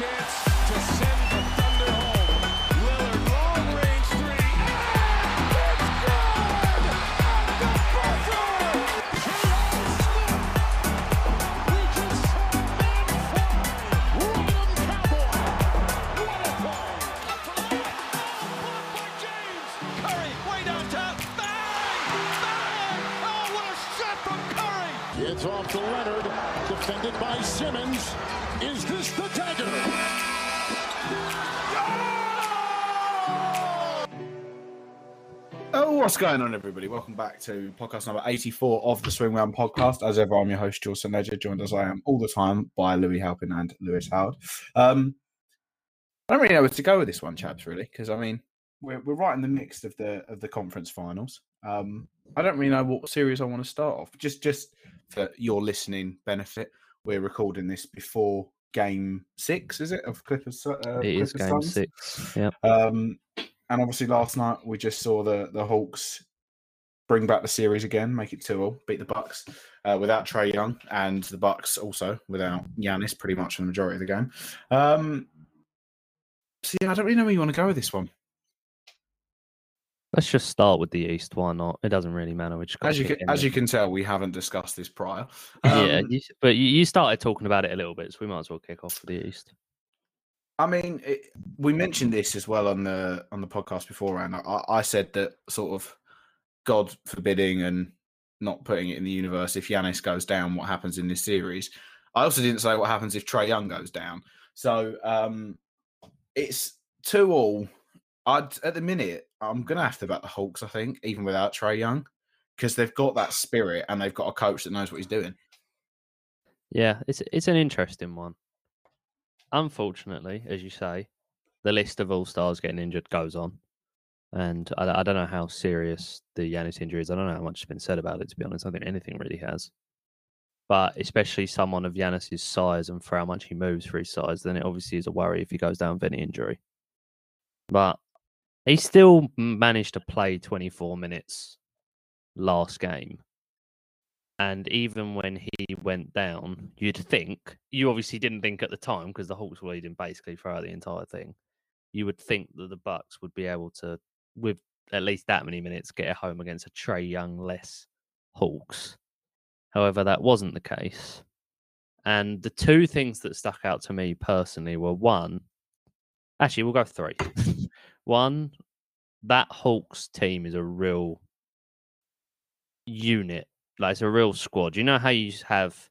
chance to send the Thunder home. Lillard, long range three. And it's good! At the buzzer! Smith reaches for man fly. 'em, Cowboy! What a play! Up for the blocked by James. Curry, way downtown. Bang! Bang! Oh, what a shot from Curry! It's off to Leonard, defended by Simmons. Is this the dagger? Oh, what's going on, everybody? Welcome back to podcast number 84 of the Swing Round podcast. As ever, I'm your host, Jules Ledger, joined as I am all the time by Louis Halpin and Lewis Howard. Um, I don't really know where to go with this one, chaps, really, because I mean, we're, we're right in the mix of the of the conference finals. Um, I don't really know what series I want to start off. Just just for your listening benefit, we're recording this before game six, is it, of Clippers? Uh, It is Clippers game Suns? six. Yeah. Um, and obviously, last night we just saw the the Hawks bring back the series again, make it two all, beat the Bucks uh, without Trae Young, and the Bucks also without Giannis pretty much for the majority of the game. Um, so yeah, I don't really know where you want to go with this one. Let's just start with the East. Why not? It doesn't really matter which. As you can, as you can tell, we haven't discussed this prior. yeah, Um, you, but you, started talking about it a little bit, so we might as well kick off with the East. I mean, it, we mentioned this as well on the on the podcast beforehand. I, I said that sort of God forbidding and not putting it in the universe. If Giannis goes down, what happens in this series? I also didn't say what happens if Trae Young goes down. So um, it's two all. I'd at the minute I'm gonna have to bet the Hawks. I think even without Trae Young, because they've got that spirit and they've got a coach that knows what he's doing. Yeah, it's it's an interesting one. Unfortunately, as you say, the list of all stars getting injured goes on, and I, I don't know how serious the Giannis injury is. I don't know how much has been said about it. To be honest, I don't think anything really has. But especially someone of Giannis's size and for how much he moves for his size, then it obviously is a worry if he goes down with any injury. But he still managed to play 24 minutes last game. And even when he went down, you'd think, you obviously didn't think at the time because the Hawks were leading basically throughout the entire thing. You would think that the Bucks would be able to, with at least that many minutes, get home against a Trae Young less Hawks. However, that wasn't the case. And the two things that stuck out to me personally were one, actually, we'll go three. one, that Hawks team is a real unit. Like it's a real squad. You know how you have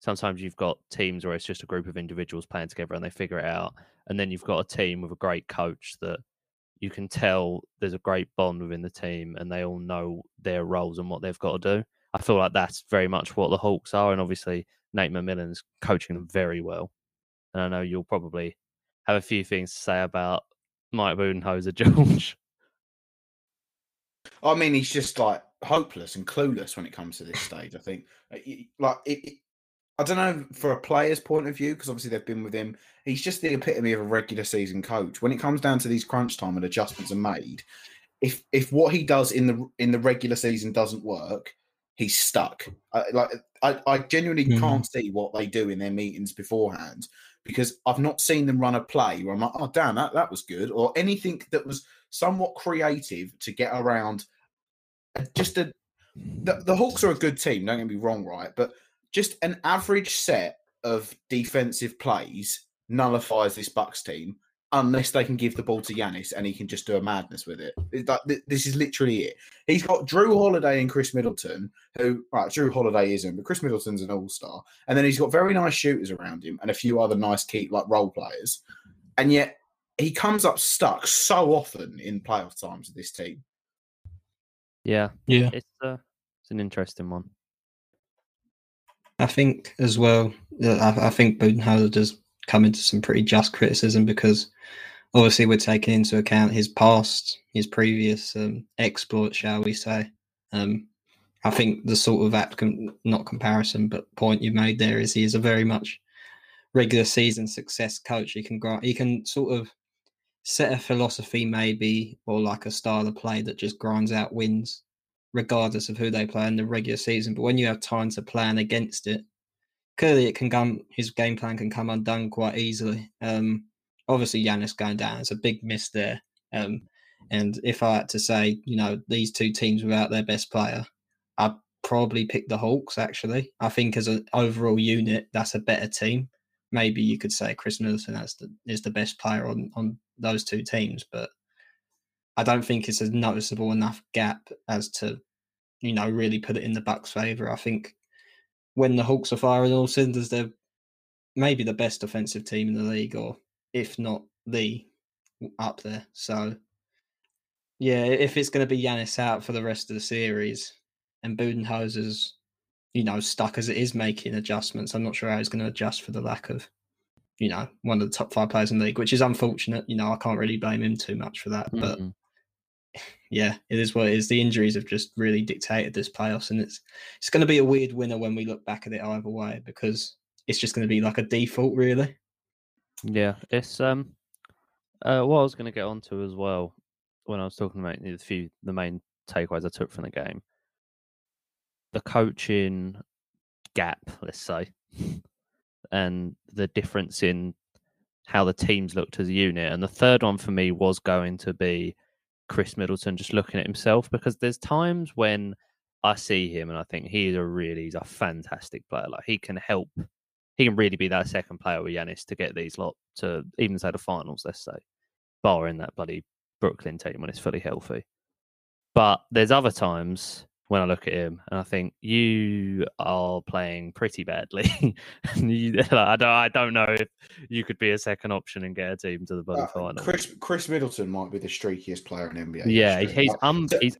sometimes you've got teams where it's just a group of individuals playing together and they figure it out, and then you've got a team with a great coach that you can tell there's a great bond within the team and they all know their roles and what they've got to do. I feel like that's very much what the Hawks are, and obviously Nate McMillan's coaching them very well. And I know you'll probably have a few things to say about Mike Budenholzer, George. I mean, he's just like hopeless and clueless when it comes to this stage. I think, Uh, like, it, it- I don't know for a player's point of view because obviously they've been with him. He's just the epitome of a regular season coach. When it comes down to these crunch time and adjustments are made, if if what he does in the in the regular season doesn't work, he's stuck. I, like, I, I genuinely Mhm. can't see what they do in their meetings beforehand because I've not seen them run a play where I'm like, oh damn, that that was good, or anything that was somewhat creative to get around just a the, the Hawks are a good team, don't get me wrong, right? But just an average set of defensive plays nullifies this Bucks team unless they can give the ball to Giannis and he can just do a madness with it. Like, th- this is literally it. He's got Jrue Holiday and Khris Middleton, who right, Jrue Holiday isn't, but Khris Middleton's an all-star. And then he's got very nice shooters around him and a few other nice key like role players. And yet he comes up stuck so often in playoff times with this team. Yeah, Yeah. it's uh, it's an interesting one. I think as well, uh, I, I think Budenholzer does come into some pretty just criticism because obviously we're taking into account his past, his previous um, exploits, shall we say. Um, I think the sort of com- not comparison, but point you made there is he is a very much regular season success coach. He can he can sort of set a philosophy maybe or like a style of play that just grinds out wins regardless of who they play in the regular season. But when you have time to plan against it, clearly it can come. His game plan can come undone quite easily. Um, obviously, Giannis going down is a big miss there. Um, and if I had to say, you know, these two teams without their best player, I'd probably pick the Hawks. Actually, I think as an overall unit, that's a better team. Maybe you could say Khris Middleton has the, is the best player on on those two teams, but I don't think it's a noticeable enough gap as to, you know, really put it in the Bucks' favor. I think when the Hawks are firing all cylinders, they're maybe the best offensive team in the league, or if not the up there. So, yeah, if it's going to be Giannis out for the rest of the series and Budenholzer's, you know, stuck as it is making adjustments, I'm not sure how he's going to adjust for the lack of, you know, one of the top five players in the league, which is unfortunate. You know, I can't really blame him too much for that. But Mhm. Yeah, it is what it is. The injuries have just really dictated this playoffs, and it's it's going to be a weird winner when we look back at it either way because it's just going to be like a default, really. Yeah, it's um, uh, what I was going to get onto as well when I was talking about the few the main takeaways I took from the game, the coaching gap, let's say, and the difference in how the teams looked as a unit, and the third one for me was going to be Khris Middleton just looking at himself because there's times when I see him and I think he's a really he's a fantastic player. Like he can help he can really be that second player with Giannis to get these lot to even say the finals, let's say, barring that bloody Brooklyn team when it's fully healthy. But there's other times when I look at him and I think you are playing pretty badly. you, like, I don't, I don't know if you could be a second option and get a team to the bloody Uh, final. Khris Khris Middleton might be the streakiest player in NBA. yeah, history. he's um, t- he's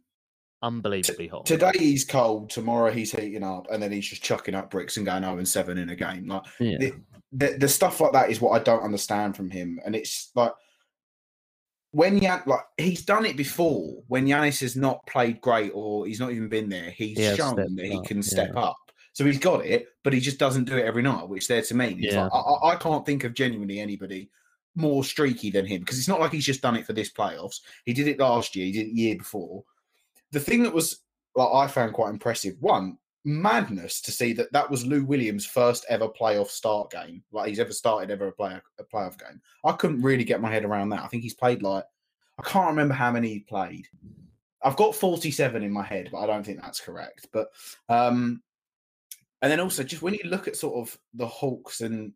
unbelievably hot. Today he's cold. Tomorrow he's heating up, and then he's just chucking up bricks and going 0 and 7 in a game. Like yeah. the, the the stuff like that is what I don't understand from him, and it's like when Yan like he's done it before. When Giannis has not played great or he's not even been there, he's He shown that he up, can step yeah. up. So he's got it, but he just doesn't do it every night, which there to me. Yeah. like, I, I- I can't think of genuinely anybody more streaky than him because it's not like he's just done it for this playoffs. He did it last year. He did it year before. The thing that was like I found quite impressive. One madness to see that that was Lou Williams' first ever playoff start game. Like he's ever started ever a play a playoff game. I couldn't really get my head around that. I think he's played like I can't remember how many he played. I've got 47 in my head, but I don't think that's correct. But um and then also just when you look at sort of the Hawks and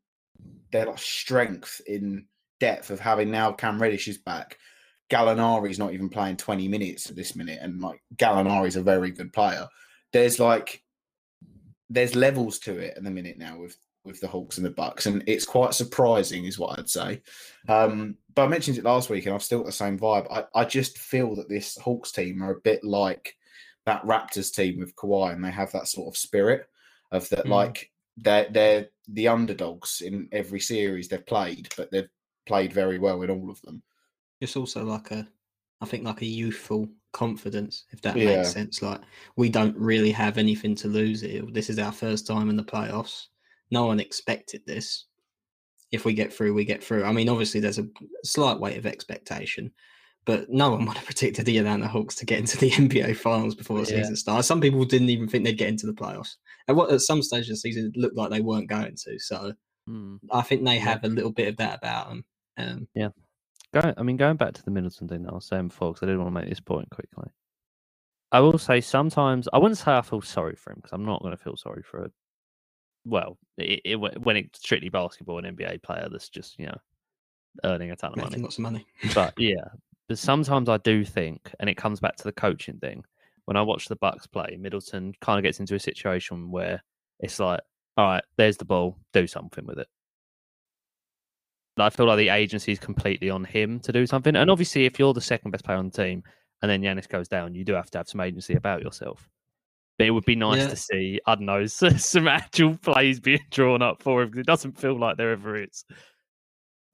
their like strength in depth of having now Cam Reddish is back. Gallinari's not even playing 20 minutes at this minute, and like Gallinari's a very good player. There's like there's levels to it at the minute now with with the Hawks and the Bucks, and it's quite surprising, is what I'd say. Um, but I mentioned it last week, and I've still got the same vibe. I, I just feel that this Hawks team are a bit like that Raptors team with Kawhi, and they have that sort of spirit of that, Mm. like they're they're the underdogs in every series they've played, but they've played very well in all of them. It's also like a, I think like a youthful confidence, if that Yeah. makes sense. Like we don't really have anything to lose here. This is our first time in the playoffs. No one expected this. If we get through, we get through. I mean, obviously there's a slight weight of expectation, but no one would have predicted the Atlanta Hawks to get into the NBA Finals before the Yeah. season started. Some people didn't even think they'd get into the playoffs. At what at some stage of the season, it looked like they weren't going to. So Hmm. I think they Yeah. have a little bit of that about them. Um, Go, I mean, going back to the Middleton thing that I was saying before, because I didn't want to make this point quickly. I will say sometimes I wouldn't say I feel sorry for him because I'm not going to feel sorry for a well, it, it, when it's strictly basketball, an NBA player that's just you know earning a ton of money. lots of money. but yeah, but sometimes I do think, and it comes back to the coaching thing. When I watch the Bucks play, Middleton kind of gets into a situation where it's like, all right, there's the ball, do something with it. I feel like the agency is completely on him to do something. And obviously, if you're the second best player on the team and then Giannis goes down, you do have to have some agency about yourself. But it would be nice Yeah. to see, I don't know, some actual plays being drawn up for him because it doesn't feel like there ever is.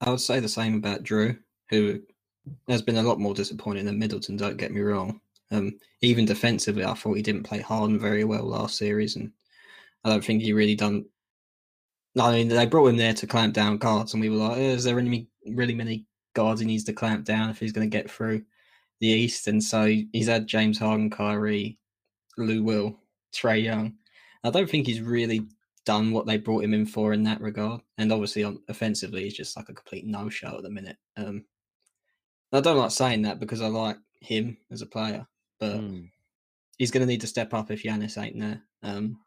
I would say the same about Jrue, who has been a lot more disappointing than Middleton. Don't get me wrong. Um, even defensively, I thought he didn't play Harden very well last series, and I don't think he really done. I mean, they brought him there to clamp down guards, and we were like, "Eh, "Is there any really many guards he needs to clamp down if he's going to get through the East?" And so he's had James Harden, Kyrie, Lou Will, Trae Young. I don't think he's really done what they brought him in for in that regard. And obviously, on offensively, he's just like a complete no show at the minute. Um, I don't like saying that because I like him as a player, but Mm. he's going to need to step up if Giannis ain't there. Um,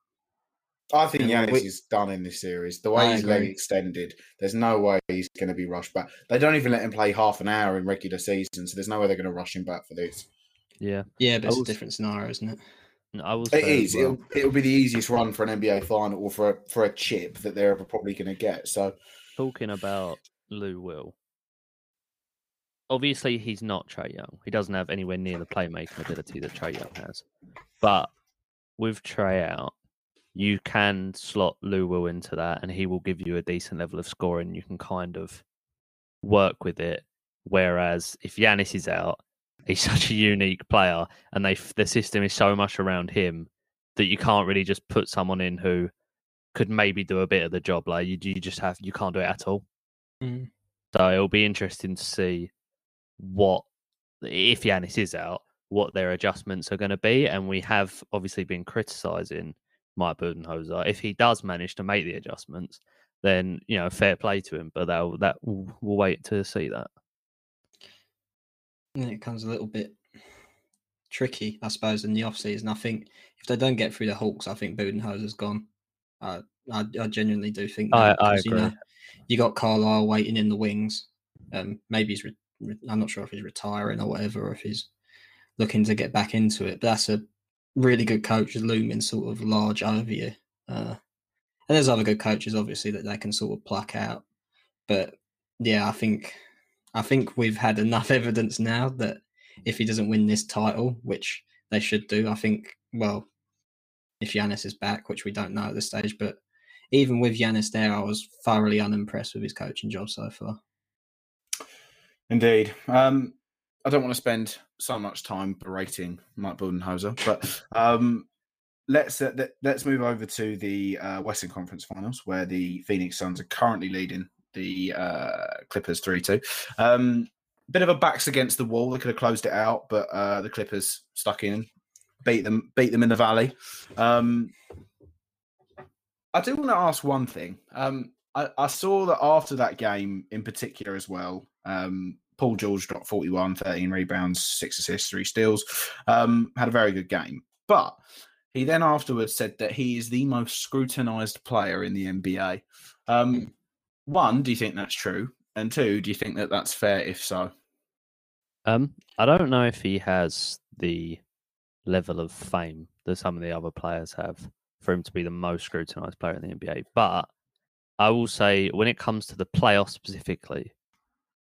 I think Yeah, Giannis we- is done in this series. The way I his leg extended, there's no way he's going to be rushed back. They don't even let him play half an hour in regular season, so there's no way they're going to rush him back for this. Yeah, yeah, but I it's a different scenario, isn't it? And I will It say as is. well- It'll, it'll be the easiest run for an NBA final or for a, for a chip that they're ever probably going to get. So talking about Lou Will. Obviously, he's not Trae Young. He doesn't have anywhere near the playmaking ability that Trae Young has. But with Trae out, you can slot Lou Will into that, and he will give you a decent level of scoring. You can kind of work with it. Whereas if Giannis is out, he's such a unique player, and they the system is so much around him that you can't really just put someone in who could maybe do a bit of the job. Like you, you just have you can't do it at all. Mm. So it'll be interesting to see what if Giannis is out, what their adjustments are going to be. And we have obviously been criticising Mike Budenholzer. If he does manage to make the adjustments, then you know fair play to him. But that that we'll, we'll wait to see that. And it comes a little bit tricky, I suppose, in the off season. I think if they don't get through the Hawks, I think Budenholzer's gone. I, I I genuinely do think I- that, I 'cause, You, know, agree. you got Carlisle waiting in the wings. Um, maybe he's. Re- re- I'm not sure if he's retiring or whatever, or if he's looking to get back into it. But that's a really good coach looming sort of large over you. Uh, and there's other good coaches, obviously, that they can sort of pluck out. But yeah, I think I think we've had enough evidence now that if he doesn't win this title, which they should do, I think, well, if Giannis is back, which we don't know at this stage, but even with Giannis there, I was thoroughly unimpressed with his coaching job so far. Indeed. Um, I don't want to spend so much time berating Mike Budenholzer, but um, let's uh, let, let's move over to the uh, Western Conference Finals, where the Phoenix Suns are currently leading the uh, Clippers three two. Um, bit of a backs against the wall. They could have closed it out, but uh, the Clippers stuck in, beat them, beat them in the Valley. Um, I do want to ask one thing. Um, I, I saw that after that game in particular as well, um, Paul George dropped 41, 13 rebounds, six assists, three steals. Um, had a very good game. But he then afterwards said that he is the most scrutinized player in the NBA. Um, one, do you think that's true? And two, do you think that that's fair if so? Um, I don't know if he has the level of fame that some of the other players have for him to be the most scrutinized player in the NBA. But I will say, when it comes to the playoffs specifically,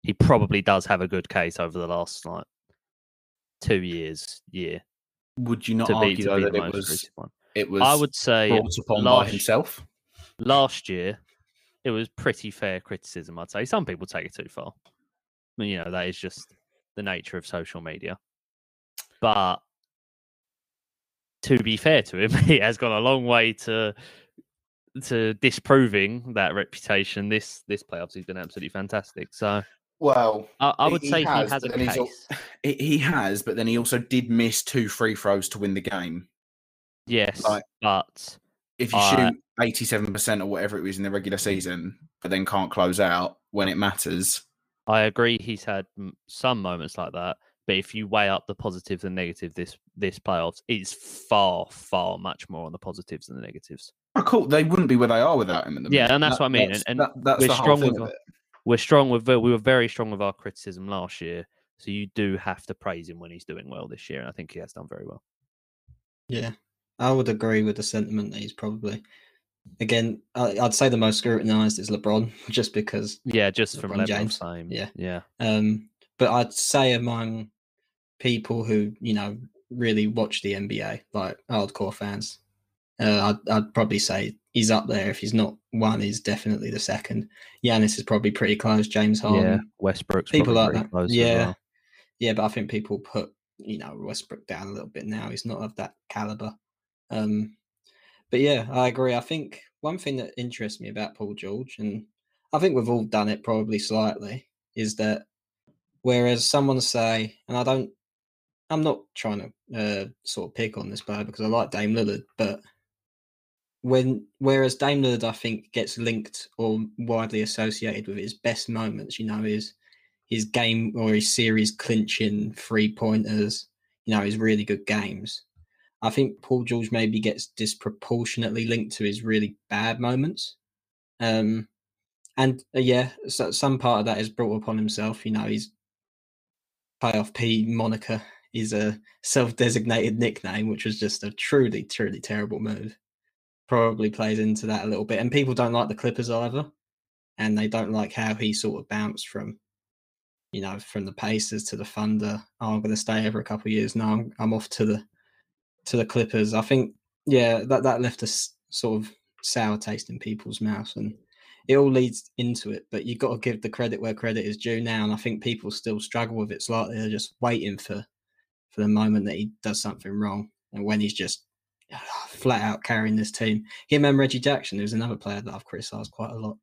he probably does have a good case over the last like two years, year Would you not to be argue to though be that it was it was I would say brought upon by last, himself? last year it was pretty fair criticism. I'd say some people take it too far. I mean, you know, that is just the nature of social media. But to be fair to him, he has gone a long way to to disproving that reputation. This this playoffs, he's been absolutely fantastic. So Well, I, I would he say he has, has a but then he's al- case. he, he has, but then he also did miss two free throws to win the game. Yes, like- but If you Uh, shoot eighty-seven percent or whatever it was in the regular season, but then can't close out when it matters, I agree he's had some moments like that. But if you weigh up the positives and negatives this this playoffs, it's far far much more on the positives than the negatives. oh, cool. They wouldn't be where they are without him. At the Yeah, and that's what I mean, That's, and- and that- that's we're strong thing with of it. We're strong with we were very strong with our criticism last year, so you do have to praise him when he's doing well this year, and I think he has done very well. Yeah, I would agree with the sentiment that he's probably, again, I'd say the most scrutinized is LeBron, just because Yeah, just from LeBron level James, fame. yeah. yeah. Um, but I'd say among people who you know really watch the NBA, like hardcore fans, uh, I'd, I'd probably say he's up there. If he's not one, he's definitely the second. Giannis is probably pretty close. James Harden, Yeah, Westbrook's people like that. close Yeah, well. yeah, but I think people put you know Westbrook down a little bit now. He's not of that caliber. Um, but yeah, I agree. I think one thing that interests me about Paul George, and I think we've all done it probably slightly, is that whereas someone say, and I don't, I'm not trying to uh, sort of pick on this player because I like Dame Lillard, but when whereas Dame Lillard, I think, gets linked or widely associated with his best moments, you know, his his game or his series clinching three pointers, you know, his really good games. I think Paul George maybe gets disproportionately linked to his really bad moments. Um, and uh, yeah, so some part of that is brought upon himself. You know, he's playoff P moniker is a self-designated nickname, which was just a truly, truly terrible move. Probably plays into that a little bit, and people don't like the Clippers either, and they don't like how he sort of bounced from, you know, from the Pacers to the Thunder. Oh, I'm going to stay over a couple of years. now. I'm, I'm off to the to the Clippers. I think, yeah, that that left a s- sort of sour taste in people's mouths, and it all leads into it. But you've got to give the credit where credit is due now, and I think people still struggle with it slightly. They're just waiting for for the moment that he does something wrong, and when he's just flat out carrying this team. Him and Reggie Jackson, who's another player that I've criticised quite a lot.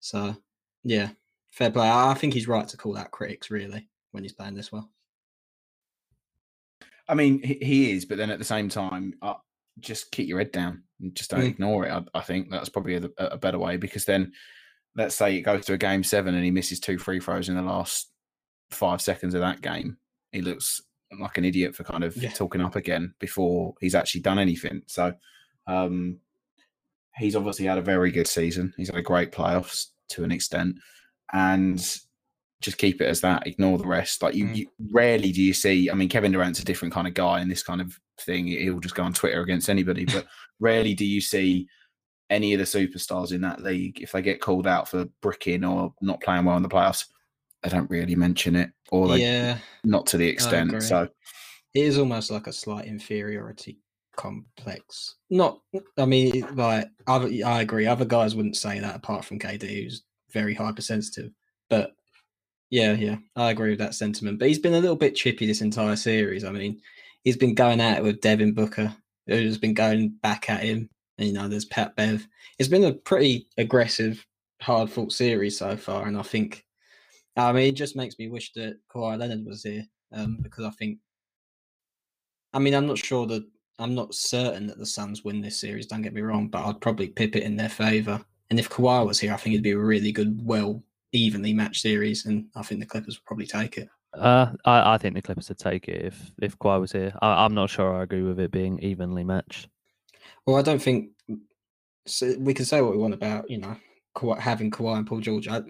So yeah, fair play. I think he's right to call out critics really when he's playing this well. I mean, he, he is, but then at the same time, uh, just keep your head down and just don't Mm. ignore it. I, I think that's probably a, a better way because then, let's say it goes to a game seven and he misses two free throws in the last five seconds of that game. He looks like an idiot for kind of Yeah. talking up again before he's actually done anything. So, um, he's obviously had a very good season. He's had a great playoffs to an extent, and just keep it as that. Ignore the rest. Like you, Mm. you rarely do you see. I mean, Kevin Durant's a different kind of guy in this kind of thing. He'll just go on Twitter against anybody, but rarely do you see any of the superstars in that league if they get called out for bricking or not playing well in the playoffs. They don't really mention it, or they yeah, not to the extent. So it is almost like a slight inferiority complex. Not, I mean, like other, I agree. Other guys wouldn't say that apart from KD, who's very hypersensitive. But yeah, yeah, I agree with that sentiment. But he's been a little bit chippy this entire series. I mean, he's been going at it with Devin Booker, who's been going back at him. And, you know, there's Pat Bev. It's been a pretty aggressive, hard fought series so far. And I think, I mean, it just makes me wish that Kawhi Leonard was here um, because I think I mean, I'm not sure that I'm not certain that the Suns win this series. Don't get me wrong, but I'd probably pip it in their favour. And if Kawhi was here, I think it'd be a really good, well, evenly matched series, and I think the Clippers would probably take it. Uh, I, I think the Clippers would take it if if Kawhi was here. I, I'm not sure I agree with it being evenly matched. Well, I don't think so we can say what we want about you know Kawhi, having Kawhi and Paul George. I,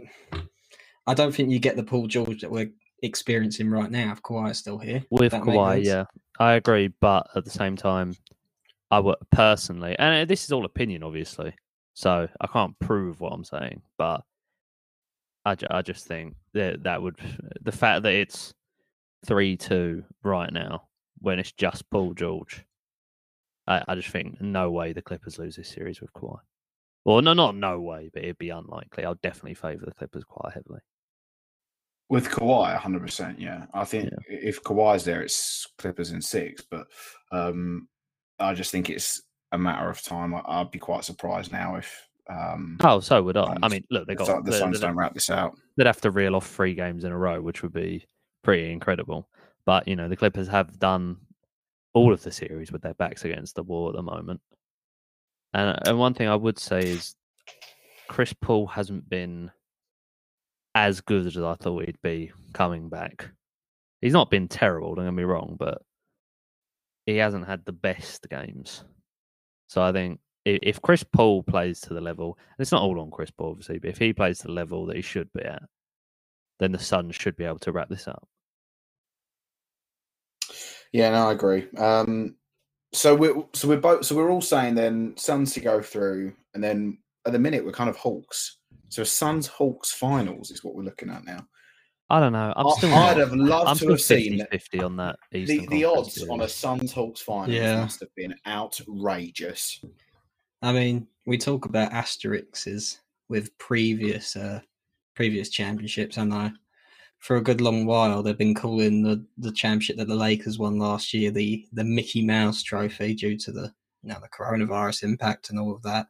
I don't think you get the Paul George that we're experiencing right now if Kawhi is still here. With Kawhi, yeah, I agree. But at the same time, I would personally, and uh, this is all opinion, obviously, so I can't prove what I'm saying, but I, ju- I just think that that would the fact that it's three two right now when it's just Paul George. I, I just think no way the Clippers lose this series with Kawhi. Well, no, not no way, but it'd be unlikely. I'll definitely favour the Clippers quite heavily. With Kawhi, 100%. Yeah. I think if Kawhi's there, it's Clippers in six. But um, I just think it's a matter of time. I- I'd be quite surprised now if um, Oh, so would I. I mean, look, they the, got Sun- the Suns don't wrap this out. they'd have to reel off three games in a row, which would be pretty incredible. But you know, the Clippers have done all of the series with their backs against the wall at the moment. And and one thing I would say is Chris Paul hasn't been as good as I thought he'd be coming back. He's not been terrible, don't get me wrong, but he hasn't had the best games. So I think if Chris Paul plays to the level, and it's not all on Chris Paul, obviously, but if he plays to the level that he should be at, then the Suns should be able to wrap this up. Yeah, no, I agree. Um, so we're so we're both so we're all saying then Suns to go through, and then at the minute we're kind of Hawks. So Suns Hawks finals is what we're looking at now. I don't know. I'm I- still. I'd not- have loved I'm to still have seen 50, 50 on that. the, Eastern the Conference odds on a. Suns Hawks finals Yeah. must have been outrageous. I mean, we talk about asterisks with previous uh, previous championships. and I for a good long while they've been calling the, the championship that the Lakers won last year the the Mickey Mouse Trophy due to the you know the coronavirus impact and all of that.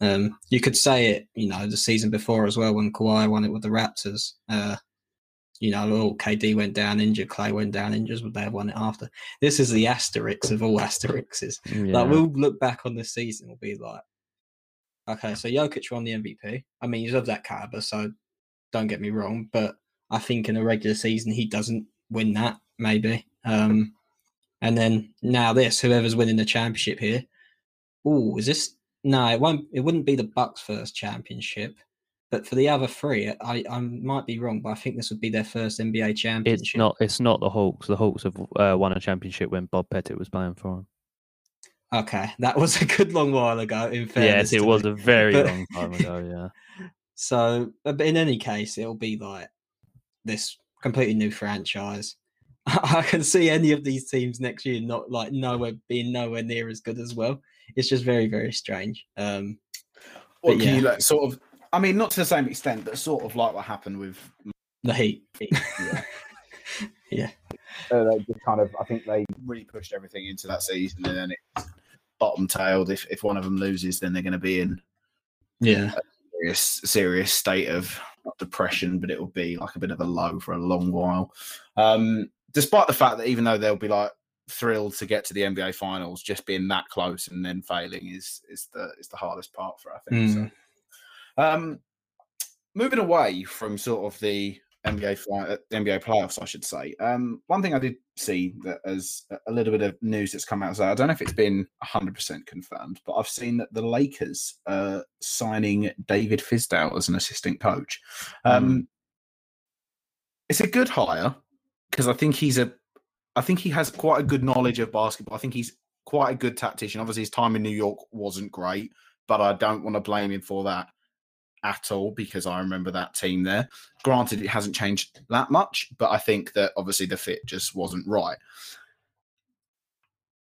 Um, you could say it, you know, the season before as well when Kawhi won it with the Raptors. Uh, you know, oh, KD went down injured, Clay went down injured, would they have won it after? This is the asterisks of all asterisks. Yeah. Like we'll look back on this season, we'll be like, Okay, so Jokic won the MVP. I mean, he's of that caliber, so don't get me wrong, but I think in a regular season he doesn't win that, maybe. Um, and then now this, whoever's winning the championship here. Oh, is this? No, it won't. It wouldn't be the Bucks' first championship, but for the other three, I I might be wrong, but I think this would be their first NBA championship. It's not. It's not the Hawks. The Hawks have uh, won a championship when Bob Pettit was playing for them. Okay, that was a good long while ago. In fairness, Yes, it was me. a very But- long time ago. Yeah. So, but in any case, it'll be like this completely new franchise. I can see any of these teams next year not like nowhere being nowhere near as good as well. It's just very, very strange. Um, Or can you yeah. like sort of? I mean, not to the same extent, but sort of like what happened with the Heat. Yeah. So they just kind of, I think they really pushed everything into that season, and then it's bottom tailed. If if one of them loses, then they're going to be in Yeah, serious serious state of depression, but it will be like a bit of a low for a long while. Um, despite the fact that even though they'll be like thrilled to get to the NBA finals, just being that close and then failing is is the is the hardest part for I think. So. Um, moving away from sort of the NBA fi- uh, NBA playoffs, I should say. Um, one thing I did see that as a little bit of news that's come out. So I don't know if it's been hundred percent confirmed, but I've seen that the Lakers are signing David Fizdale as an assistant coach. Um, It's a good hire because I think he's a, I think he has quite a good knowledge of basketball. I think he's quite a good tactician. Obviously, his time in New York wasn't great, but I don't want to blame him for that at all because I remember that team there. Granted, it hasn't changed that much, but I think that obviously the fit just wasn't right.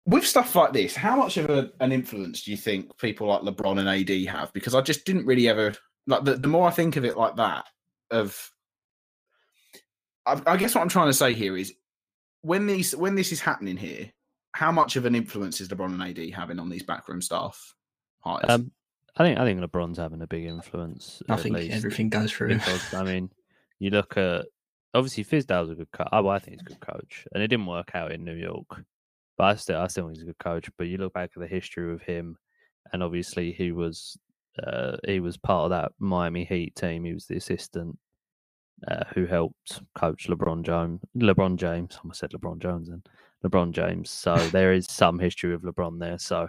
With stuff like this, how much of a, an influence do you think people like LeBron and AD have? Because I just didn't really ever like the, the more I think of it like that, of I, I guess what I'm trying to say here is when these when this is happening here, how much of an influence is LeBron and AD having on these backroom staff hires? Um, I think I think LeBron's having a big influence. I think least, everything goes through. because I mean, you look at obviously Fizdale's a good coach. Oh, well, I think he's a good coach, and it didn't work out in New York, but I still I still think he's a good coach. But you look back at the history of him, and obviously he was uh, he was part of that Miami Heat team. He was the assistant uh, who helped coach LeBron James. LeBron James, I said LeBron Jones and LeBron James. So there is some history of LeBron there. So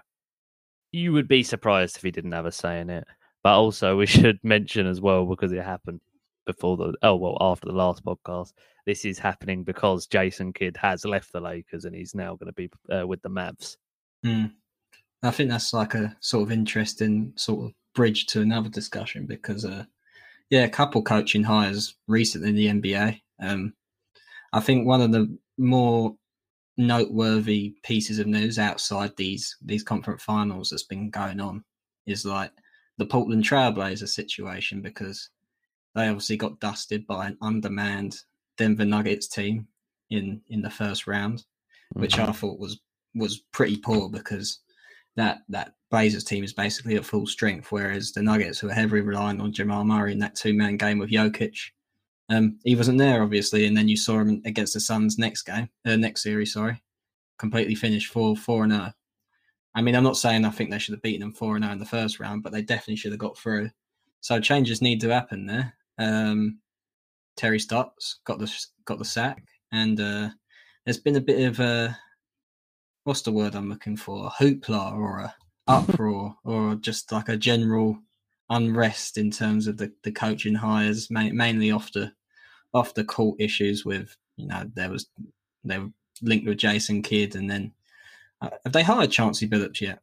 you would be surprised if he didn't have a say in it. But also, we should mention as well because it happened before the oh well after the last podcast. This is happening because Jason Kidd has left the Lakers and he's now going to be uh, with the Mavs. Hmm. I think that's like a sort of interesting sort of bridge to another discussion because, uh, yeah, a couple coaching hires recently in the NBA. Um, I think one of the more noteworthy pieces of news outside these these conference finals that's been going on is like the Portland Trailblazer situation because they obviously got dusted by an undermanned Denver Nuggets team in in the first round, which Mhm. I thought was was pretty poor because that that Blazers team is basically at full strength, whereas the Nuggets, who are heavily relying on Jamal Murray in that two man game with Jokic, um, he wasn't there obviously, and then you saw him against the Suns next game, uh, next series, sorry, completely finished four four and zero. I mean, I'm not saying I think they should have beaten them four and zero in the first round, but they definitely should have got through. So changes need to happen there. Um, Terry Stotts got the got the sack, and uh, there's been a bit of a what's the word I'm looking for? A hoopla or a uproar or just like a general unrest in terms of the, the coaching hires, ma- mainly off the off the court issues with you know there was they were linked with Jason Kidd, and then uh, have they hired Chauncey Billups yet?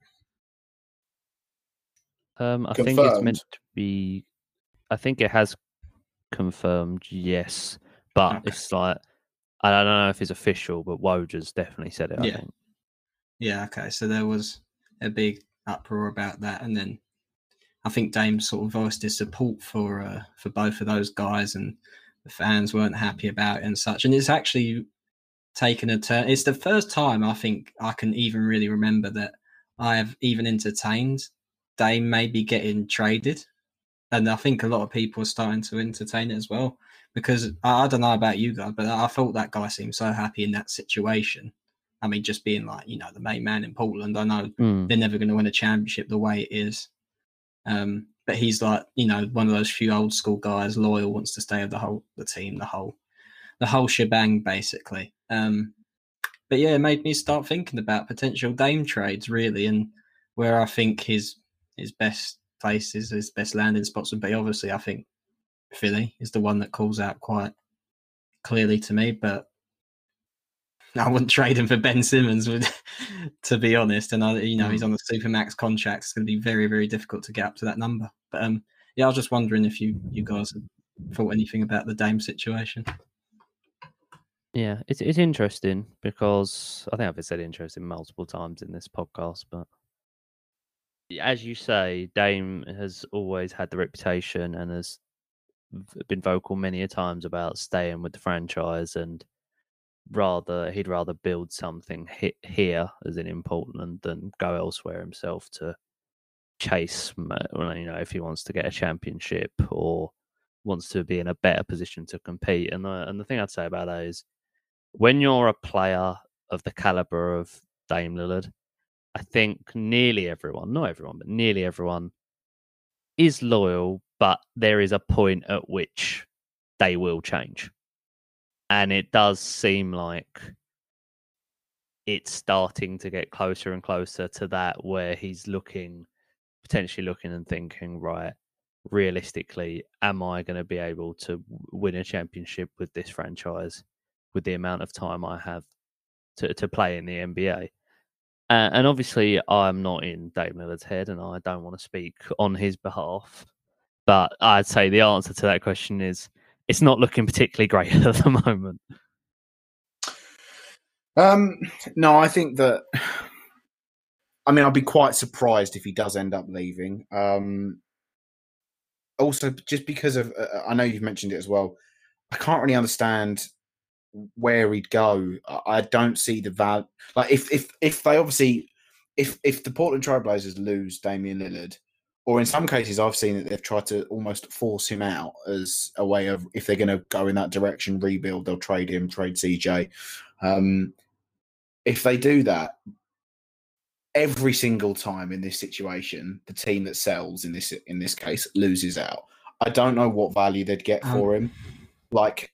Um, I think it's meant to be. I think it has confirmed, yes, but Okay. it's like I don't know if it's official, but Woj has definitely said it. I Yeah. think. Yeah, okay. So there was a big uproar about that, and then I think Dame sort of voiced his support for uh, for both of those guys, and the fans weren't happy about it and such. And it's actually taken a turn. It's the first time I think I can even really remember that I have even entertained Dame maybe getting traded, and I think a lot of people are starting to entertain it as well. Because I, I don't know about you guys, but I thought that guy seemed so happy in that situation. I mean, just being like, you know, the main man in Portland. I know Mm. they're never going to win a championship the way it is. Um, but he's like, you know, one of those few old school guys, loyal, wants to stay with the whole the team, the whole the whole shebang, basically. Um, but yeah, it made me start thinking about potential Dame trades, really, and where I think his his best places, his best landing spots would be. Obviously, I think Philly is the one that calls out quite clearly to me, but I wouldn't trade him for Ben Simmons, would, to be honest. And I, you know, he's on the supermax contract. It's going to be very, very difficult to get up to that number. But um, yeah, I was just wondering if you you guys thought anything about the Dame situation. Yeah, it's it's interesting because I think I've said interesting multiple times in this podcast, but as you say, Dame has always had the reputation and has been vocal many a times about staying with the franchise and rather he'd rather build something here as in in Portland than go elsewhere himself to chase you know if he wants to get a championship or wants to be in a better position to compete and the, and the thing I'd say about that is when you're a player of the caliber of Dame Lillard I think nearly everyone, not everyone, but nearly everyone is loyal, but there is a point at which they will change. And it does seem like it's starting to get closer and closer to that where he's looking, potentially looking and thinking, right, realistically, am I going to be able to win a championship with this franchise with the amount of time I have to, to play in the NBA? Uh, and obviously, I'm not in Dave Miller's head, and I don't want to speak on his behalf. But I'd say the answer to that question is it's not looking particularly great at the moment. Um, no, I think that. I mean, I'd be quite surprised if he does end up leaving. Um, also, just because of, uh, I know you've mentioned it as well. I can't really understand where he'd go. I, don't see the value. Like, if if if they obviously, if if the Portland Trailblazers lose Damian Lillard, or in some cases, I've seen that they've tried to almost force him out as a way of if they're going to go in that direction, rebuild, they'll trade him, trade CJ. Um, if they do that, every single time in this situation, the team that sells in this in this case loses out. I don't know what value they'd get Um, for him. Like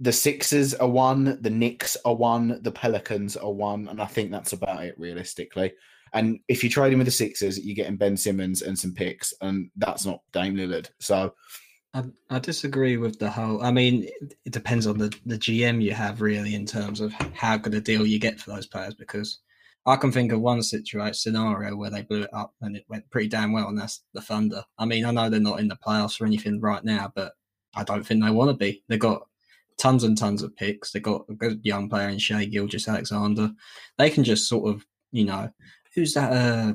the Sixers are one, the Knicks are one, the Pelicans are one, and I think that's about it realistically. And if you're trading with the Sixers, you're getting Ben Simmons and some picks, and that's not Dame Lillard. So I, I disagree with the whole. I mean, it, depends on the, the GM you have, really, in terms of how good a deal you get for those players. Because I can think of one situation scenario where they blew it up and it went pretty damn well, and that's the Thunder. I mean, I know they're not in the playoffs or anything right now, but I don't think they want to be. They've got tons and tons of picks. They've got a good young player in Shai Gilgeous-Alexander. They can just sort of, you know, who's that uh,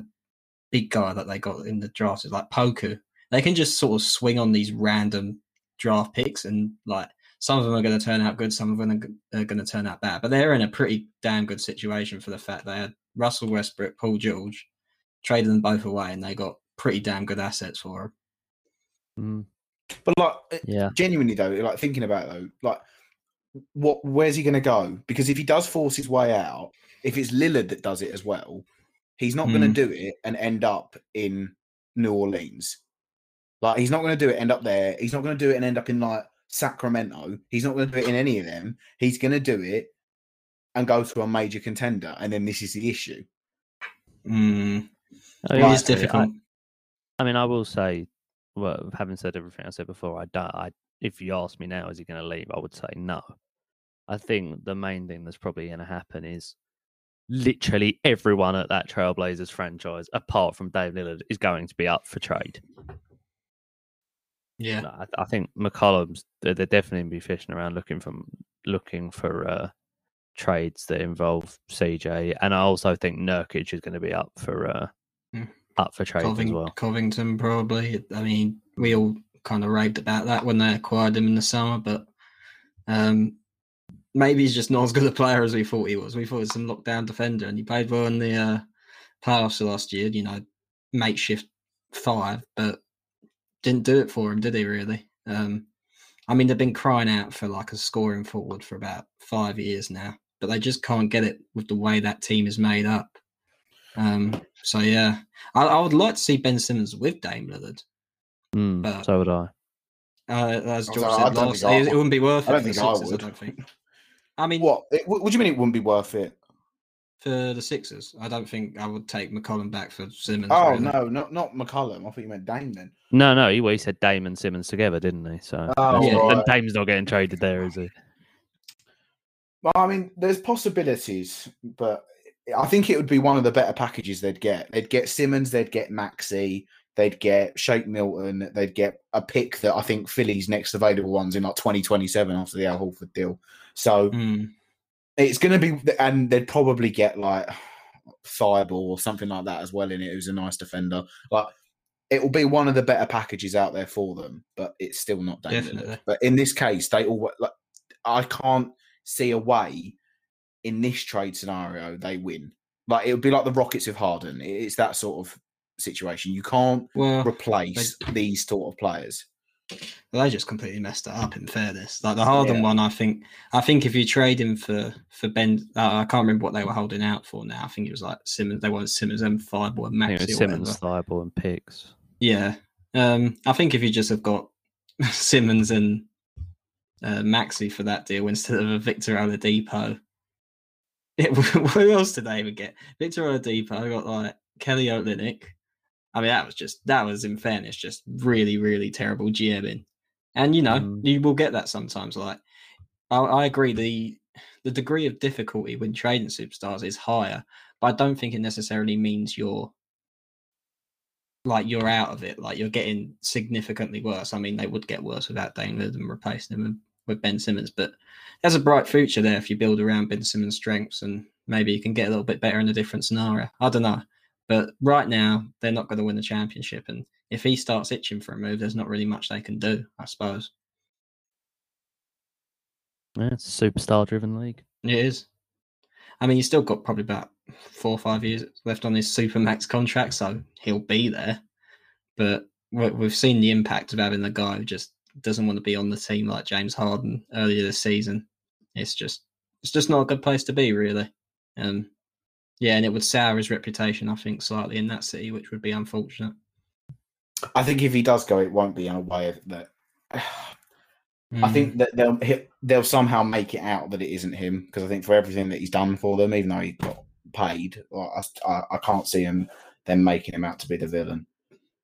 big guy that they got in the draft? It's like Poku they can just sort of swing on these random draft picks and like some of them are going to turn out good, some of them are are going to turn out bad. But they're in a pretty damn good situation for the fact they had Russell Westbrook, Paul George, traded them both away, and they got pretty damn good assets for them. Mm, But like, yeah, genuinely though, like thinking about it though, like, what? Where's he going to go? Because if he does force his way out, if it's Lillard that does it as well, he's not going Mm. to do it and end up in New Orleans. Like, he's not going to do it end up there. He's not going to do it and end up in like Sacramento. He's not going to do it in any of them. He's going to do it and go to a major contender, and then this is the issue. Mm, I mean, is I- difficult. I mean, I will say, well, having said everything I said before, I don't. I, if you ask me now, is he going to leave? I would say no. I think the main thing that's probably going to happen is literally everyone at that Trailblazers franchise, apart from Dame Lillard, is going to be up for trade. yeah, No, I, I think McCollum's they're, they're definitely be fishing around looking for looking for uh, trades that involve CJ, and I also think Nurkic is going to be up for uh, Mm. up for trades as well. Covington probably. I mean, we all kind of raved about that when they acquired him in the summer, but um, maybe he's just not as good a player as we thought he was. We thought he was some lockdown defender, and he played well in the uh, playoffs last year. You know, makeshift five, but didn't do it for him, did he? Really? Um, I mean, they've been crying out for like a scoring forward for about five years now, but they just can't get it with the way that team is made up. Um, so yeah, I, I would like to see Ben Simmons with Dame Lillard. Mm, But- so would I. Uh, as I George I said last, it, it wouldn't be worth it. I don't for the think I Sixers, would. don't think. I mean, What? It, what do you mean it wouldn't be worth it? for the Sixers, I don't think I would take McCollum back for Simmons. Oh really. no, not not McCollum. I thought you meant Dame then. No, no, he, well, he said Dame and Simmons together, didn't he? So Oh, Yeah. and. Dame's not getting traded there, is he? Well, I mean, there's possibilities, but I think it would be one of the better packages they'd get. They'd get Simmons, they'd get Maxey, they'd get Shake Milton, they'd get a pick that I think Philly's next available ones in like 2027 after the Al Horford deal. So Mm, it's going to be, and they'd probably get like Thybulle or something like that as well in it, who's a nice defender. Like it will be one of the better packages out there for them, but it's still not. Definitely. But in this case, they all like I can't see a way in this trade scenario they win. Like it would be like the Rockets with Harden. It's that sort of situation. You can't well, replace these sort of players. They just completely messed it up. In fairness, like the Harden Yeah. one, I think, I think if you trade him for for Ben, uh, I can't remember what they were holding out for now. I think it was like Simmons. They wanted Simmons and Thybulle and Maxey. Simmons. Thybulle, and picks. Yeah. Um, I think if you just have got Simmons and uh, Maxey for that deal instead of a Victor Oladipo, it, who else did they even get? Victor Oladipo got like Kelly Olynyk. I mean, that was just that was in fairness just really really terrible GMing, and you know Mm. you will get that sometimes. Like I, I agree the the degree of difficulty when trading superstars is higher, but I don't think it necessarily means you're like you're out of it. Like you're getting significantly worse. I mean, they would get worse without Lillard and replacing him with, with Ben Simmons, but there's a bright future there if you build around Ben Simmons' strengths, and maybe you can get a little bit better in a different scenario. I don't know, but right now they're not going to win the championship, and if he starts itching for a move, there's not really much they can do, I suppose. Yeah, it's a superstar-driven league. It is. I mean, he's still got probably about four or five years left on his supermax contract, so he'll be there. But we- we've seen the impact of having a guy who just doesn't want to be on the team like James Harden earlier this season. It's just, it's just not a good place to be, really. Um, yeah, and it would sour his reputation, I think, slightly in that city, which would be unfortunate. I think if he does go, it won't be in a way that. I think that they'll they'll somehow make it out that it isn't him because I think for everything that he's done for them, even though he got paid, I, I, I can't see him them making him out to be the villain.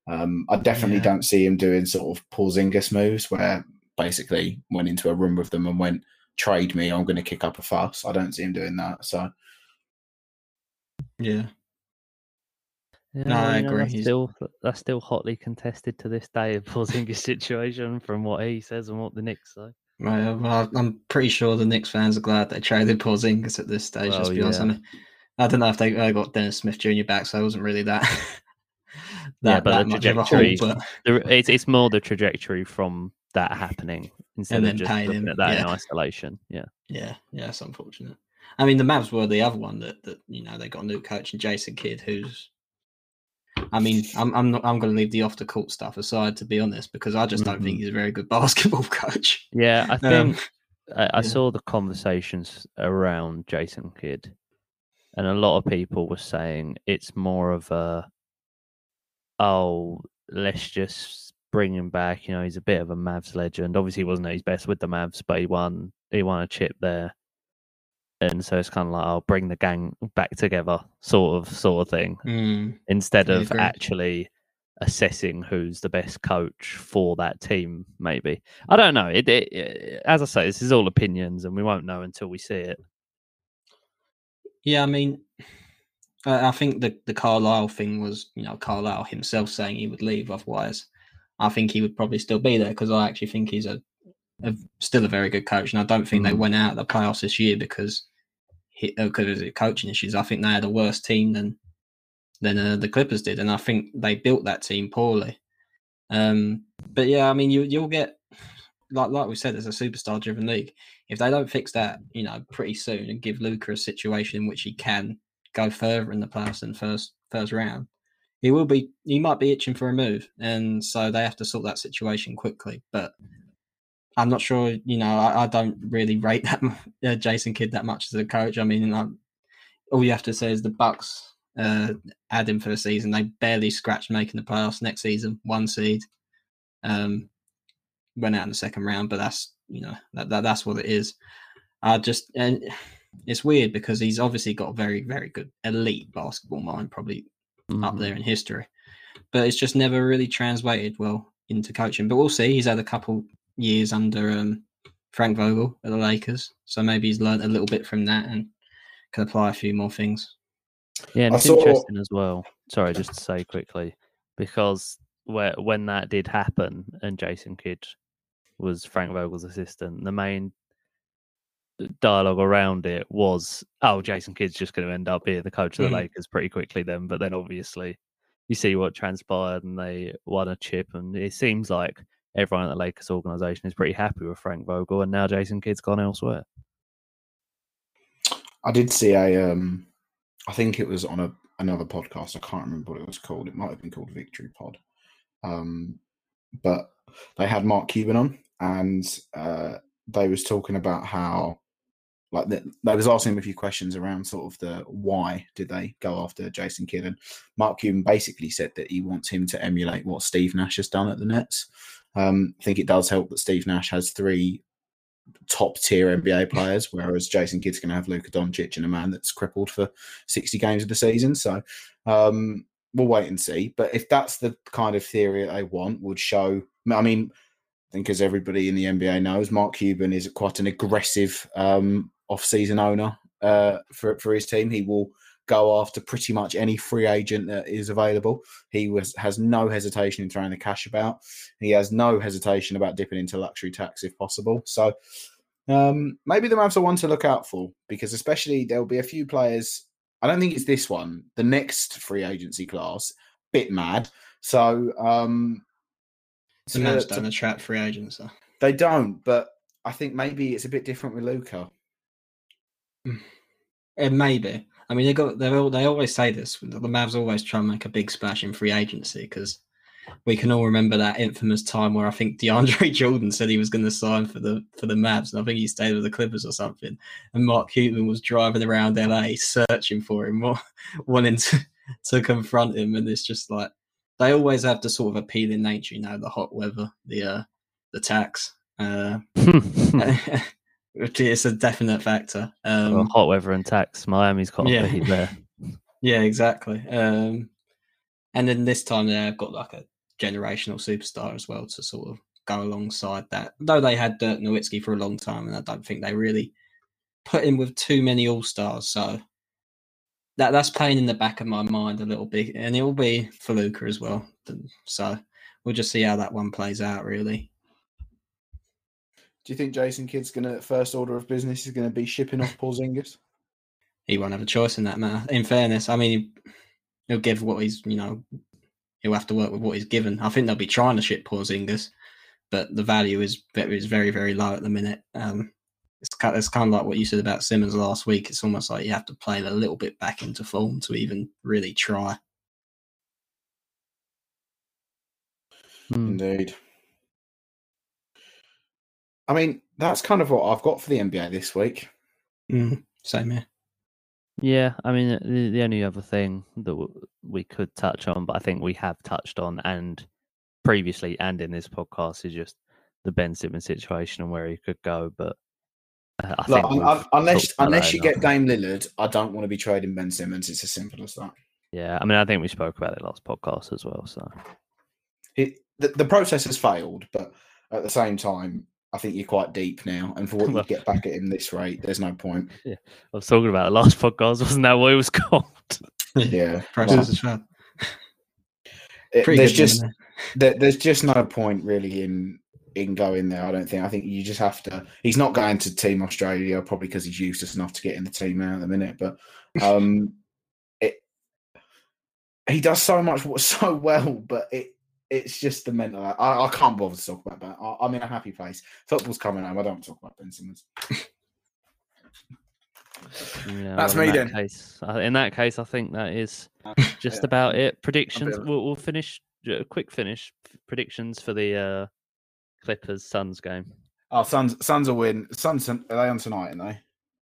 Um, I definitely Yeah. don't see him doing sort of Porzingis moves where basically went into a room with them and went trade me, I'm going to kick up a fuss. I don't see him doing that. So yeah, Yeah, No, I you know, agree. That's He's- still, that's still hotly contested to this day. of Porzingis situation from what he says and what the Knicks say. Right, well, I'm pretty sure the Knicks fans are glad they traded Porzingis at this stage. let's be honest. I, yeah. mean, I don't know if they uh, got Dennis Smith Jr. back, so I wasn't really that that, Yeah, but that the much of a haul. trajectory- But The- It's it's more the trajectory from that happening instead And of just looking him, at that in isolation. Yeah, yeah, yeah, it's unfortunate. I mean, the Mavs were the other one that that you know they got a new coach and Jason Kidd, who's. I mean, I'm I'm not I'm going to leave the off the court stuff aside to be honest because I just don't think he's a very good basketball coach. yeah. I Um, think I, I yeah. saw the conversations around Jason Kidd, and a lot of people were saying it's more of a, oh, let's just bring him back. You know, he's a bit of a Mavs legend. Obviously, he wasn't at his best with the Mavs, but he won. He won a chip there, and so it's kind of like, I'll bring the gang back together, sort of, sort of thing, mm, instead of agree. actually assessing who's the best coach for that team. Maybe I don't know. It, it, it- as I say, this is all opinions, and we won't know until we see it. Yeah, I mean, I think the the Carlisle thing was, you know, Carlisle himself saying he would leave. Otherwise, I think he would probably still be there because I actually think he's a, a still a very good coach, and I don't think they Mm. went out of the playoffs this year because because of the coaching issues. I think they had a worse team than than uh, the Clippers did, and I think they built that team poorly. Um, but yeah, I mean, you you'll get like like we said, it's a superstar driven league if they don't fix that, you know, pretty soon and give Luka a situation in which he can go further in the playoffs than first first round, he will be he might be itching for a move, and so they have to sort that situation quickly. But I'm not sure, you know, I, I don't really rate that uh, Jason Kidd that much as a coach. I mean, I, all you have to say is the Bucks uh, add him for the season. They barely scratched making the playoffs next season, one seed. Um, went out in the second round, but that's you know that, that that's what it is. I just and it's weird because he's obviously got a very very good elite basketball mind, probably up Mhm. there in history, but it's just never really translated well into coaching. But we'll see. He's had a couple years under um, Frank Vogel at the Lakers, so maybe he's learned a little bit from that and can apply a few more things. Yeah, and it's saw- interesting as well. Sorry, just to say quickly, because where when that did happen and Jason Kidd was Frank Vogel's assistant, the main dialogue around it was, "Oh, Jason Kidd's just going to end up being the coach of the Mhm. Lakers pretty quickly." Then, but then obviously you see what transpired, and they won a chip, and it seems like everyone at the Lakers organization is pretty happy with Frank Vogel, and now Jason Kidd's gone elsewhere. I did see a um I think it was on a another podcast. I can't remember what it was called. It might have been called Victory Pod. Um but they had Mark Cuban on and uh they was talking about how like the, they was asking him a few questions around sort of the why did they go after Jason Kidd and Mark Cuban basically said that he wants him to emulate what Steve Nash has done at the Nets. Um, I think it does help that Steve Nash has three top tier NBA players, whereas Jason Kidd's going to have Luka Doncic and a man that's crippled for 60 games of the season. So um, we'll wait and see. But if that's the kind of theory that they want, would show. I mean, I think as everybody in the NBA knows, Mark Cuban is quite an aggressive um, off-season owner uh, for for his team. He will go after pretty much any free agent that is available. He was has no hesitation in throwing the cash about. He has no hesitation about dipping into luxury tax if possible. So um, maybe the Mavs are one to look out for because especially there'll be a few players. I don't think it's this one. The next free agency class, bit mad. So um, The Mavs don't attract free agents. So. they don't, but I think maybe it's a bit different with Luka. It may be. I mean, they got they all they always say this. The Mavs always try and make a big splash in free agency because we can all remember that infamous time where I think DeAndre Jordan said he was going to sign for the for the Mavs, and I think he stayed with the Clippers or something. And Mark Cuban was driving around LA searching for him, wanting to to confront him. And it's just like they always have the sort of appealing nature, you know, the hot weather, the uh, the tax. Uh, it's a definite factor. Um, Well, hot weather and tax. Miami's got Yeah. be there. Yeah, exactly. Um, and then this time they've got like a generational superstar as well to sort of go alongside that. Though they had Dirk Nowitzki for a long time, and I don't think they really put him with too many all stars. So that that's playing in the back of my mind a little bit, and it will be for Luka as well. So we'll just see how that one plays out. Really, Do you think Jason Kidd's going to first order of business is going to be shipping off Porzingis? he won't have a choice in that matter. In fairness, I mean, he'll give what he's you know he'll have to work with what he's given. I think they'll be trying to ship Paul Porzingis, but the value is very, is very, very low at the minute. Um, it's kind, it's kind of like what you said about Simmons last week. It's almost like you have to play a little bit back into form to even really try. Hmm. Indeed. I mean, that's kind of what I've got for the NBA this week. Mm, same here. Yeah, I mean, the, the only other thing that w- we could touch on, but I think we have touched on and previously and in this podcast is just the Ben Simmons situation and where he could go. But uh, I Look, think un- we've unless unless that you get enough. Dame Lillard, I don't want to be trading Ben Simmons. It's as simple as that. yeah, I mean, I think we spoke about it last podcast as well. So It, the, the process has failed, but at the same time, I think you're quite deep now. And for what you get back at him this rate, there's no point. Yeah. I was talking about it last podcast, wasn't that what it was called? Yeah, Process well, it- there's just one, there, there's just no point really in in going there. I don't think. I think you just have to. He's not going to Team Australia probably because he's useless enough to get in the team now at the minute. But um, it he does so much what so well, but it it's just the mental. I, I can't bother to talk about that. I, I'm in a happy place. Football's coming home. I don't want to talk about Ben Simmons. Yeah, That's well, me in then. that Case, in that case, I think that is just Yeah. about it. Predictions. of- We'll, we'll finish a quick finish. Predictions for the uh, Clippers Suns game. Oh, Suns Suns will win. Suns are they on tonight? Are they?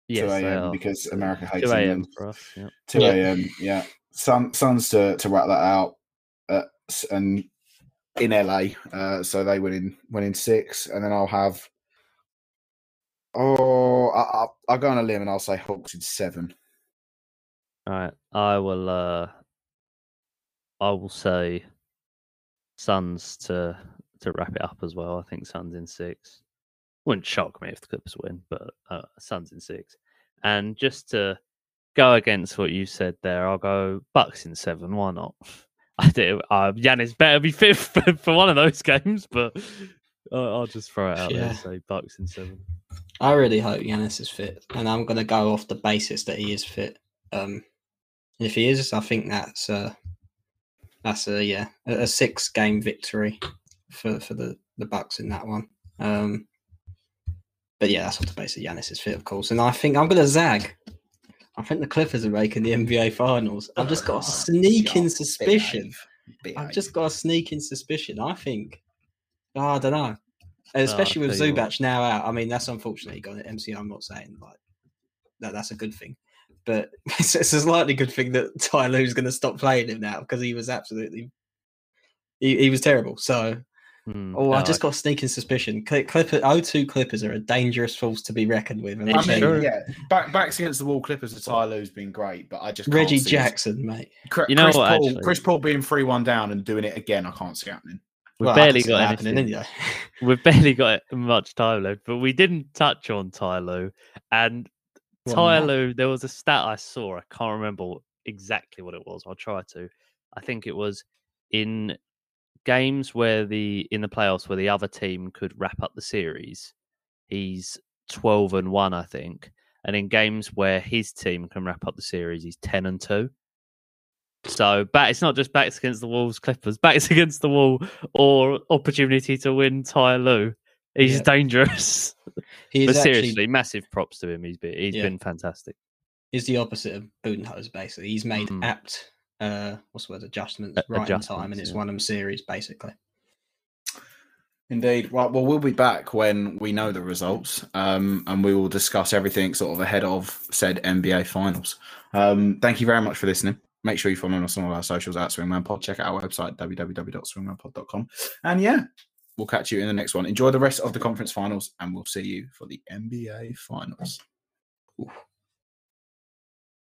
Yes, Two they a.m. are. because America hates 2 a.m. England. for us. Yeah. Two Yeah. a.m. Yeah. Sun, Suns to, to wrap that out, uh, and in LA, uh, so they win in win in six, and then I'll have. Oh, I, I, I'll go on a limb and I'll say Hawks in seven. All right, I will. uh I will say Suns to to wrap it up as well. I think Suns in six. Wouldn't shock me if the Clippers win, but uh, Suns in six. And just to go against what you said there, I'll go Bucks in seven. Why not? I do. Uh, Giannis better be fit for, for one of those games, but uh, I'll just throw it out there Yeah. and say Bucks in seven. I really hope Giannis is fit, and I'm going to go off the basis that he is fit. Um, if he is, I think that's a that's a yeah a, a six game victory for for the the Bucks in that one. Um, but yeah, that's off the basis Giannis is fit, of course. And I think I'm going to zag. I think the Clippers are making the NBA Finals. I've just got a ah, sneaking suspicion. I've just got a sneaking suspicion. I think. Oh, I don't know. Ah, especially with tell you what. Zubac now out. I mean, that's unfortunately got an MCL. I'm not saying like that. That's a good thing, but it's, it's a slightly good thing that Ty Lue's going to stop playing him now because he was absolutely. He, he was terrible. So, Hmm, oh, I no, just got a sneaking suspicion. Clipper, O2 Clippers are a dangerous force to be reckoned with. I I'm It's mean, telling yeah, back, backs against the wall. Clippers of Tyler's been great, but I just can't Reggie see this- Jackson, mate. Chris, You know Chris what, Paul, actually? Chris Paul being three one down and doing it again. I can't see happening. We've Well, barely got that happening anything. anyway. We've barely got much time left, but we didn't touch on Ty Lue. And Well, Ty no. There was a stat I saw. I can't remember exactly what it was. I'll try to. I think it was in games where the in the playoffs where the other team could wrap up the series. He's twelve and one, I think. And in games where his team can wrap up the series, he's ten and two. So back, it's not just backs against the Wolves, Clippers, backs against the wall, or opportunity to win Ty Lue. He's Yep. dangerous. He but seriously, actually massive props to him. He's been he's Yeah. been fantastic. He's the opposite of Budenholzer, basically. He's made Mm. apt, uh, what's the word, adjustments A- right in time, and it's yeah. of them series, basically. Indeed. Right. Well, we'll be back when we know the results, um, and we will discuss everything sort of ahead of said NBA finals. Um, thank you very much for listening. Make sure you follow us on all our socials at Swingman Pod. Check out our website www.swingmanpod.com. And yeah, we'll catch you in the next one. Enjoy the rest of the conference finals, and we'll see you for the NBA finals. Oof.